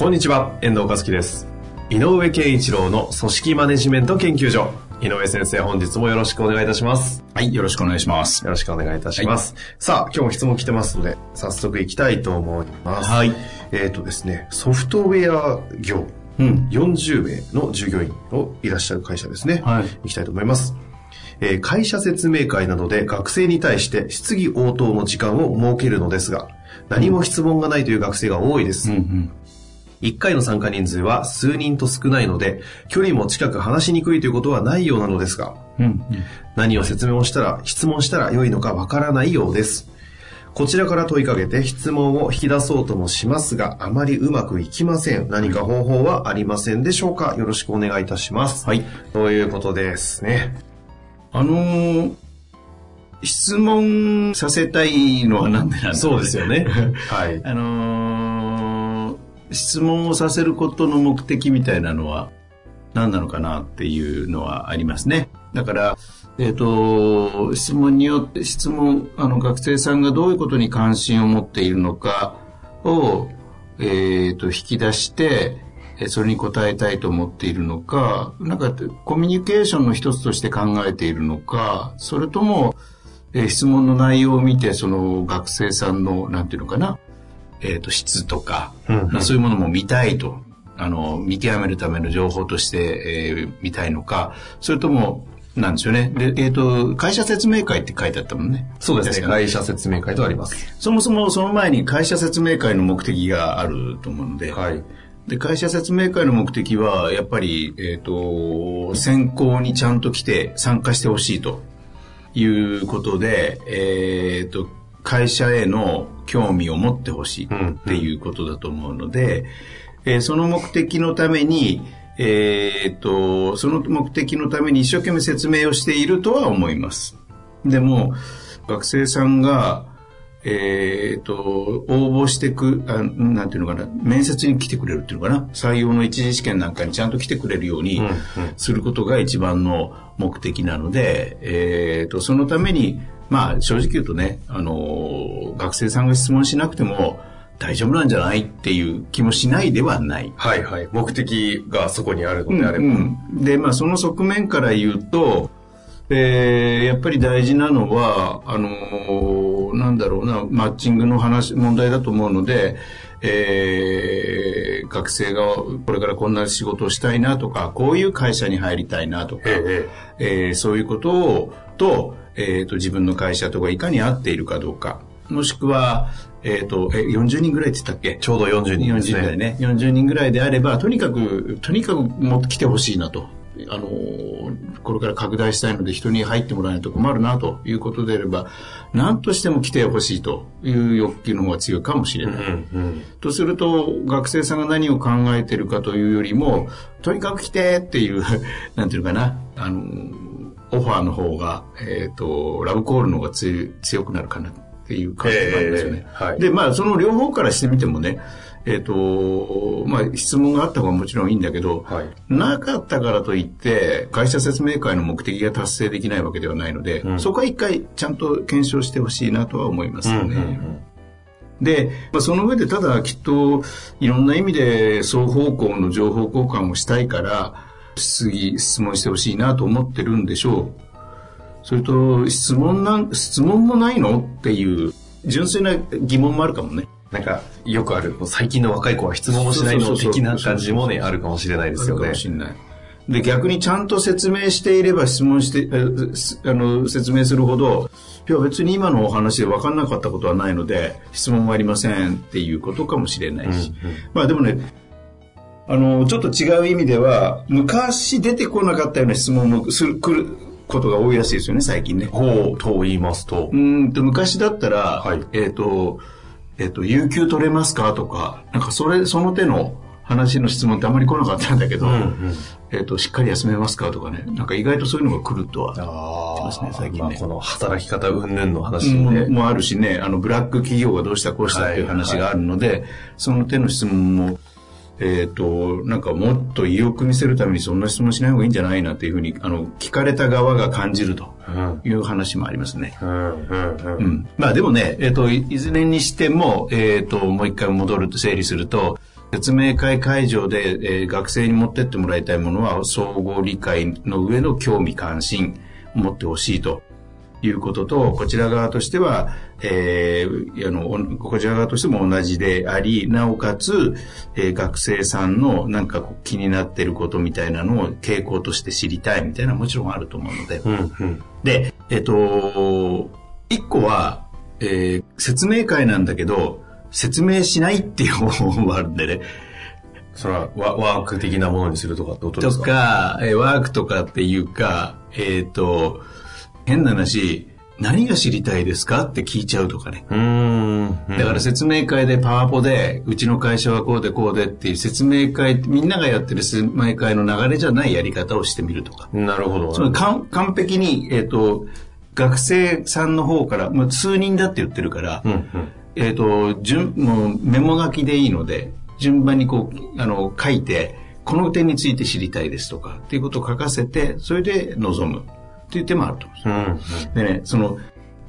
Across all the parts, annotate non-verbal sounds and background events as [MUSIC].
こんにちは、遠藤和樹です。井上健一郎の組織マネジメント研究所。井上先生、本日もよろしくお願いいたします。はい、よろしくお願いします。よろしくお願いいたします。さあ、今日も質問来てますので、早速行きたいと思います。はい。えっ、とですね、ソフトウェア業、うん。40名の従業員をいらっしゃる会社ですね。はい行きたいと思います。えー会社説明会などで学生に対して質疑応答の時間を設けるのですが、何も質問がないという学生が多いです。うんうん。1回の参加人数は数人と少ないので、距離も近く話しにくいということはないようなのですが、うん。何を説明をしたら、質問したら良いのかわからないようです。こちらから問いかけて質問を引き出そうともしますが、あまりうまくいきません。何か方法はありませんでしょうか？よろしくお願いいたします。はい。ということですね。あのー質問させたいのはなんでなんだろそうですよね。はい。[LAUGHS] あのー質問をさせることの目的みたいなのは何なのかなっていうのはありますね。だから、えっ、と、質問によって、質問、あの、学生さんがどういうことに関心を持っているのかを、えっ、と、引き出して、それに答えたいと思っているのか、なんか、コミュニケーションの一つとして考えているのか、それとも、えー質問の内容を見て、その学生さんの、なんていうのかな、えっ、と、質とか、うんそういうものも見たいと、あの、見極めるための情報として、えー見たいのか、それとも、なんですよね。で、えっ、と、会社説明会って書いてあったもんね。そうですね。確か会社説明会とあります。そもそもその前に会社説明会の目的があると思うので、はい。で、会社説明会の目的は、やっぱり、えっ、と、先行にちゃんと来て参加してほしいということで、えっ、と、会社への興味を持ってほしいっていうことだと思うので、えーその目的のために、えっ、と、その目的のために一生懸命説明をしているとは思います。でも、学生さんが、えっ、と、応募してく、あなんていうのかな、面接に来てくれるっていうのかな、採用の一次試験なんかにちゃんと来てくれるようにうんうんすることが一番の目的なので、えっ、と、そのために、まあ、正直言うとね、あの、学生さんが質問しなくても大丈夫なんじゃないっていう気もしないではない。はいはい。目的がそこにあるのであれば。うんうんで、まあ、その側面から言うと、えーやっぱり大事なのは、あのーなんだろうな、マッチングの話、問題だと思うので、えー学生がこれからこんな仕事をしたいなとか、こういう会社に入りたいなとか、えええーそういうことを、と、えーと、自分の会社とがいかに合っているかどうか、もしくは、えっ、と、え、40人ぐらいって言ったっけ？ちょうど40人です40人ぐらいね。ね。40人ぐらいであれば、とにかく、とにかく持ってきてほしいなと。あのー、これから拡大したいので人に入ってもらわないと困るなということであれば、何としても来てほしいという欲求の方が強いかもしれない。うんうん。とすると、学生さんが何を考えてるかというよりも、とにかく来てっていう、[LAUGHS] なんていうのかな、あの、オファーの方が、えっ、と、ラブコールの方が強くなるかなっていう感じがありますよね。ええはいで、まあ、その両方からしてみてもね、えっ、と、まあ、質問があった方がもちろんいいんだけど、はいなかったからといって、会社説明会の目的が達成できないわけではないので、んそこは一回ちゃんと検証してほしいなとは思いますよね。うんうんうんで、まあ、その上でただきっといろんな意味で双方向の情報交換をしたいから質疑質問してほしいなと思ってるんでしょう。それと質問なん質問もないのっていう純粋な疑問もあるかもね。なんか、よくある、最近の若い子は質問もしないの的な感じもね、あるかもしれないですよね。あるかも。しれない。で逆にちゃんと説明していれば質問してあの説明するほどいや別に今のお話で分かんなかったことはないので質問はありませんっていうことかもしれないし、まあでもねあのちょっと違う意味では昔出てこなかったような質問もする来ることが多いらしいですよね最近ね。ほう、と言いますと。う。ーんと昔だったら、はい。えっ、と、えっと、有給取れますかとか、なんかそれ、その手の話の質問ってあんまり来なかったんだけど、うんうん。えっと、しっかり休めますかとかね、なんか意外とそういうのが来るとは、あますね最近ね。まあ、この働き方云々の話もで、もあるしね、あの、ブラック企業がどうしたこうしたっていう話があるので、その手の質問も、えっ、と、なんかもっと意欲見せるためにそんな質問しない方がいいんじゃないなっていうふうに、あの、聞かれた側が感じるとうんいう話もありますね。うんうん。まあでもね、えっ、と、いいずれにしても、えっ、と、もう一回戻ると整理すると、説明会会場で、えー学生に持ってってもらいたいものは、総合理解の上の興味関心を持ってほしいということと、こちら側としては、えーあの、おこちら側としても同じであり、なおかつ、えー学生さんのなんか気になってることみたいなのを傾向として知りたいみたいなもちろんあると思うので、うんうん。で、えっと、一個は、えー説明会なんだけど、説明しないっていう方法もあるんでね。それはワワーク的なものにするとかってことでとすか？か、えーワークとかっていうか、えっ、と、変な話、何が知りたいですかって聞いちゃうとかね。だから説明会でパワポで、うちの会社はこうでこうでっていう説明会、みんながやってる説明会の流れじゃないやり方をしてみるとか。なるほど。その完完璧に、えっ、と、学生さんの方から、もう数人だって言ってるから、うんうん。えっ、と、順、もうメモ書きでいいので、順番にこう、あの、書いて、この点について知りたいですとか、っていうことを書かせて、それで臨むっていう手もあると思うんですうんうん。でね、その、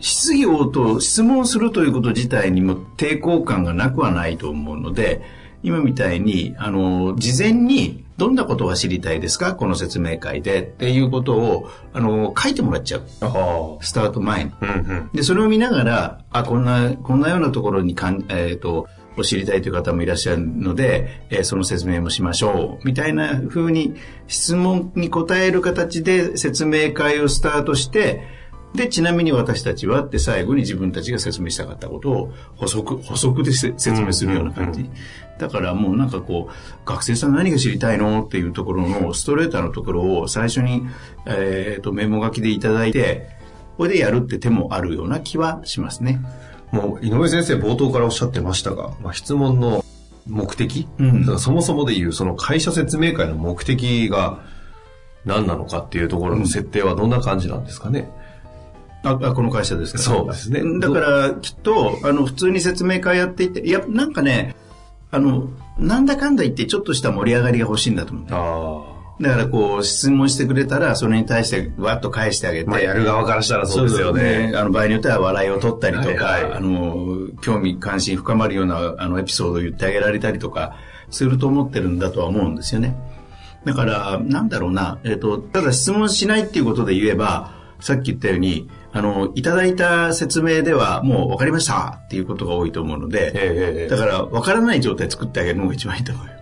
質疑応答、質問するということ自体にも抵抗感がなくはないと思うので、今みたいに、あの、事前にどんなことが知りたいですか？この説明会でっていうことを、あの、書いてもらっちゃう。あスタート前に。あ。うんうん。で、それを見ながら、あ、こんな、こんなようなところにかん、えっ、と、を知りたいという方もいらっしゃるので、えーその説明もしましょう。みたいな風に質問に答える形で説明会をスタートして、で、ちなみに私たちはって最後に自分たちが説明したかったことを補足、補足でせ説明するような感じ。だからもうなんかこう、学生さん何が知りたいのっていうところのストレートなところを最初に、えっ、と、メモ書きでいただいて、これでやるって手もあるような気はしますね。もう、井上先生冒頭からおっしゃってましたが、まあ、質問の目的、うん。そもそもで言う、その会社説明会の目的が何なのかっていうところの設定はどんな感じなんですかね。あ、あこの会社ですか。そうですね。だから、きっと、あの、普通に説明会やっていて、いや、なんかね、あの、なんだかんだ言ってちょっとした盛り上がりが欲しいんだと思う。あだからこう、質問してくれたら、それに対してわっと返してあげて。あ。まあ、やる側からしたらそうですよね。あの、場合によっては笑いを取ったりとか、はいはいあの、興味関心深まるような、あの、エピソードを言ってあげられたりとか、すると思ってるんだとは思うんですよね。だから、なんだろうな、えっ、と、ただ質問しないっていうことで言えば、さっき言ったように、あの、いただいた説明ではもう分かりましたっていうことが多いと思うので、ええええだから分からない状態作ってあげるのが一番いいと思うよ。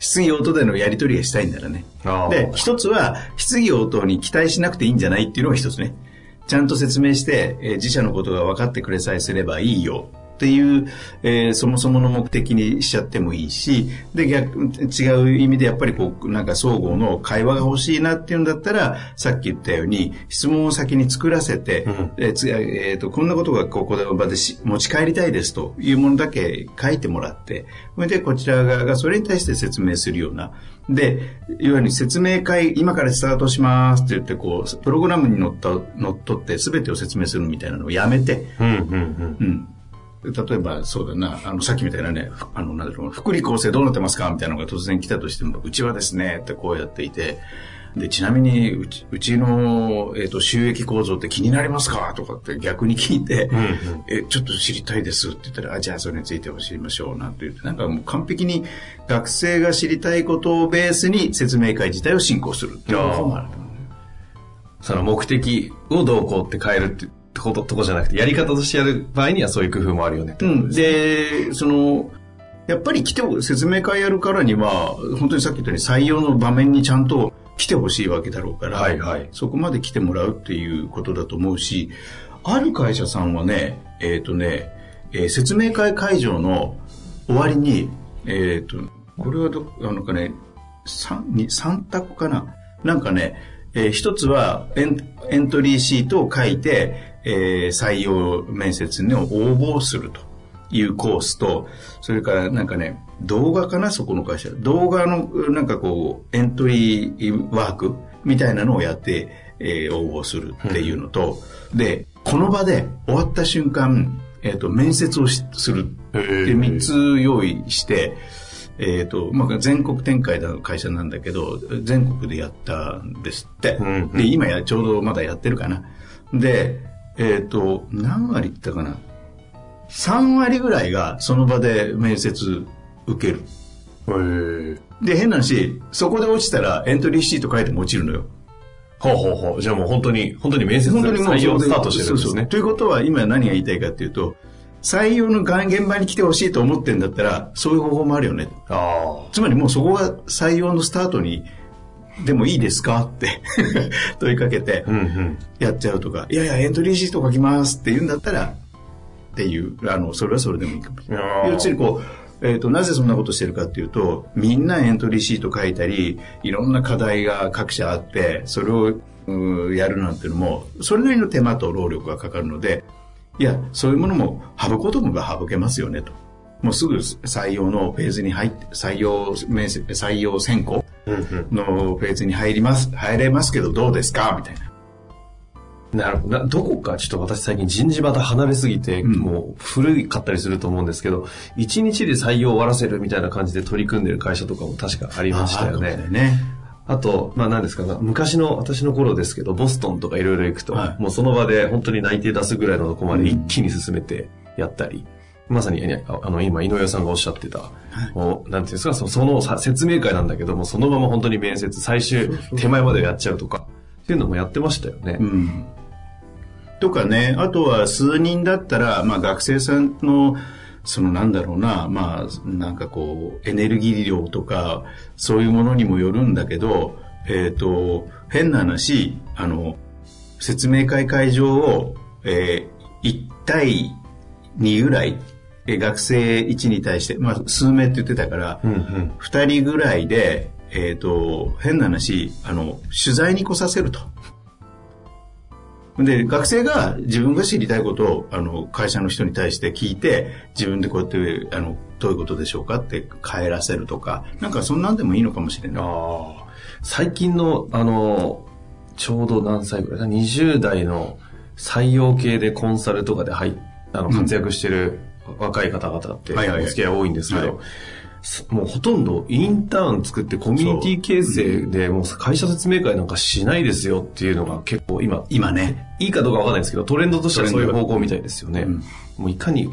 質疑応答でのやり取りがしたいんだらね。で、一つは、質疑応答に期待しなくていいんじゃないっていうのが一つね。ちゃんと説明して、えー自社のことが分かってくれさえすればいいよっていう、えーそもそもの目的にしちゃってもいいし、で、逆、違う意味でやっぱりこう、なんか相互の会話が欲しいなっていうんだったら、さっき言ったように、質問を先に作らせて、んえーつえーと、こんなことがここの場でし持ち帰りたいですというものだけ書いてもらって、それでこちら側がそれに対して説明するような。で、いわゆる説明会、今からスタートしますって言って、こう、プログラムに乗った、乗っ取って全てを説明するみたいなのをやめて、うんうんうん。うん。例えば、そうだな、あの、さっきみたいなね、ふあの、なんだろう、福利厚生どうなってますか？みたいなのが突然来たとしても、うちはですね、ってこうやっていて、で、ちなみに、うち、うちの、えっ、と、収益構造って気になりますか？とかって逆に聞いて、うんうん。え、ちょっと知りたいです。って言ったら、あ、じゃあそれについて教えましょう、なんて言って、なんかもう完璧に学生が知りたいことをベースに説明会自体を進行するっていう方法もある。その目的をどうこうって変えるってこととこじゃなくて、やり方としてやる場合にはそういう工夫もあるよねってうん、ことですね。で、その、やっぱり来てほ、説明会やるからには、本当にさっき言ったように採用の場面にちゃんと来てほしいわけだろうから、はいはい。そこまで来てもらうっていうことだと思うし、ある会社さんはね、えっ、とね、えー説明会会場の終わりに、えっ、と、これはど、あのかね、三に三択かな？なんかね、えー一つはエンエントリーシートを書いて、えー採用面接の応募をするというコースと、それからなんかね、動画かな、そこの会社。動画のなんかこう、エントリーワークみたいなのをやって、えー応募するっていうのと、で、この場で終わった瞬間、えっ、と、面接をしするって3つ用意して、えっ、と、まあ、全国展開の会社なんだけど、全国でやったんですって。んうんで、今や、ちょうどまだやってるかな。で、えっ、と、何割いったかな ?3 割ぐらいがその場で面接受ける。で、変な話、そこで落ちたらエントリーシート書いても落ちるのよ。ほうほうほう。じゃあもう本当に、本当に面接本当にもう採用スタートしてるんですね。そうそうということは今何が言いたいかっていうと、採用の現場に来てほしいと思ってんだったら、そういう方法もあるよね。あつまりもうそこが採用のスタートに、でもいいですか？って [LAUGHS] 問いかけて。やっちゃうとか、いやいや、エントリーシート書きますって言うんだったら、っていう、あの、それはそれでもいいかもしれない。要するにこう、えっ、と、なぜそんなことしてるかっていうと、みんなエントリーシート書いたり、いろんな課題が各社あって、それをうーやるなんていうのも、それなりの手間と労力がかかるので、いや、そういうものも省こうと思えば省けますよねと。もうすぐ採用のフェーズに入って、採用採用選考うんうん。のフェーズに入ります、入れますけどどうですか？みたいな。なるほど。などこかちょっと私最近人事場と離れすぎて、んもう古かったりすると思うんですけど、一日で採用終わらせるみたいな感じで取り組んでる会社とかも確かありましたよああね。あと、まあ何ですか、昔の私の頃ですけど、ボストンとかいろいろ行くと、はいもうその場で本当に内定出すぐらいのとこまで一気に進めてやったり、まさに、ねああの、今、井上さんがおっしゃってた、もうなんていうんですか、そそのさ説明会なんだけども、そのまま本当に面接、最終手前までやっちゃうとか、っていうのもやってましたよね。うん。とかね、あとは数人だったら、まあ学生さんの、そのなんだろうな、まあなんかこう、エネルギー量とか、そういうものにもよるんだけど、えっ、と、変な話、あの、説明会会場を、えー、1対2ぐらい、えー学生1に対して、まあ数名って言ってたから、うんうん。2人ぐらいで、えっ、と、変な話、あの、取材に来させると。で、学生が自分が知りたいことを、あの、会社の人に対して聞いて、自分でこうやって、あの、どういうことでしょうかって帰らせるとか、なんかそんなんでもいいのかもしれない。ああ。最近の、あの、ちょうど何歳ぐらいだ ?20 代の採用系でコンサルとかで入っあの活躍してる若い方々ってお付き合い多いんですけど、もうほとんどインターン作ってコミュニティ形成でもう会社説明会なんかしないですよっていうのが結構今、今ね。いいかどうかわかんないですけど、トレンドとしてはそういう方向みたいですよね。うんもういかに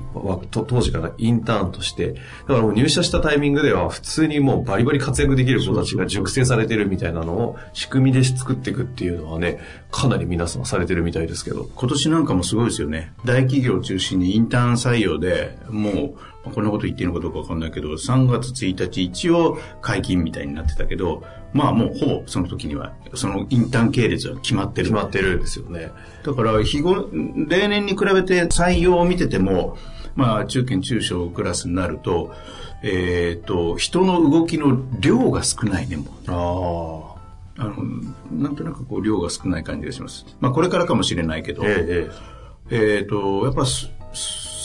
当時からインターンとして、だからもう入社したタイミングでは普通にもうバリバリ活躍できる子たちが熟成されてるみたいなのを仕組みで作っていくっていうのはね、かなり皆さんされてるみたいですけど。今年なんかもすごいですよね。大企業を中心にインターン採用で、もう、こんなこと言っていいのかどうかわかんないけど、3月1日一応解禁みたいになってたけど、まあもうほぼその時には、そのインターン系列は決まってる。決まってるんですよね。だから、日頃、例年に比べて採用を見てても、まあ、中堅中小クラスになると、えっ、と、人の動きの量が少ないね、もう。ああ。あの、なんとなくこう、量が少ない感じがします。まあ、これからかもしれないけど、ええ、えっ、と、やっぱす、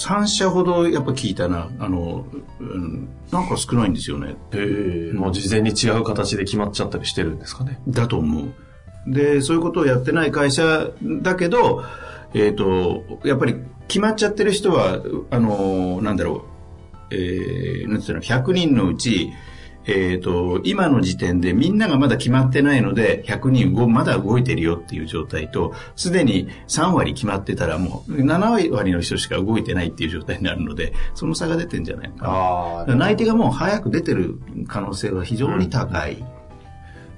3社ほどやっぱ聞いたな。あの、うん、なんか少ないんですよね。ええ。もう事前に違う形で決まっちゃったりしてるんですかね。だと思う。で、そういうことをやってない会社だけど、えっ、と、やっぱり決まっちゃってる人は、あの、なんだろう、えー、なんていうの、100人のうち、えっ、と、今の時点でみんながまだ決まってないので、100人ごまだ動いてるよっていう状態と、すでに3割決まってたらもう7割の人しか動いてないっていう状態になるので、その差が出てんじゃないのかな。内定がもう早く出てる可能性は非常に高い。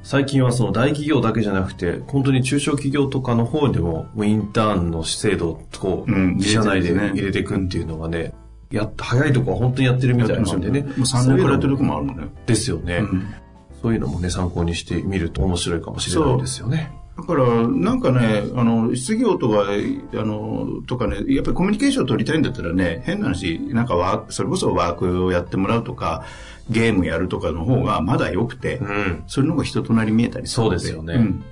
最近はその大企業だけじゃなくて、本当に中小企業とかの方でも、インターンの制度をこう、うん自社内で入れていくっていうのがね、やっ早いとこは本当にやってるみたいなんでね。もう3年くらいやってるとこもあるもんね。ですよね、うんそういうのもね、参考にしてみると面白いかもしれないですよね。だから、なんかね、あの、失業とか、あの、とかね、やっぱりコミュニケーションを取りたいんだったらね、変な話、なんかワーク、それこそワークをやってもらうとか、ゲームやるとかの方がまだ良くて、うん。それの方が人となり見えたりするのそうですよね。ん。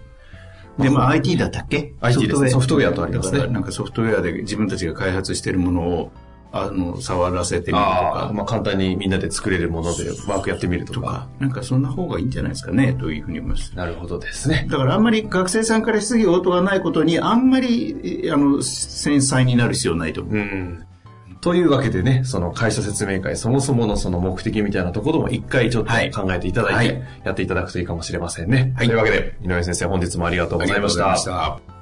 で、まあ IT だったっけ？IT ですね。ソフトウェア。とありますね。なんかソフトウェアで自分たちが開発しているものを、あの、触らせてみるとか。ああ、まあ簡単にみんなで作れるものでワークやってみるとか。とか、なんかそんな方がいいんじゃないですかね、というふうに思います。なるほどですね。だからあんまり学生さんから質疑応答がないことに、あんまり、あの、繊細になる必要ないと思う。うん。というわけでね、その会社説明会、そもそものその目的みたいなところも一回ちょっとはい考えていただいて、はいやっていただくといいかもしれませんね。はいというわけで、井上先生本日もありがとうございました。ありがとうございました。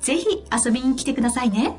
ぜひ遊びに来てくださいね。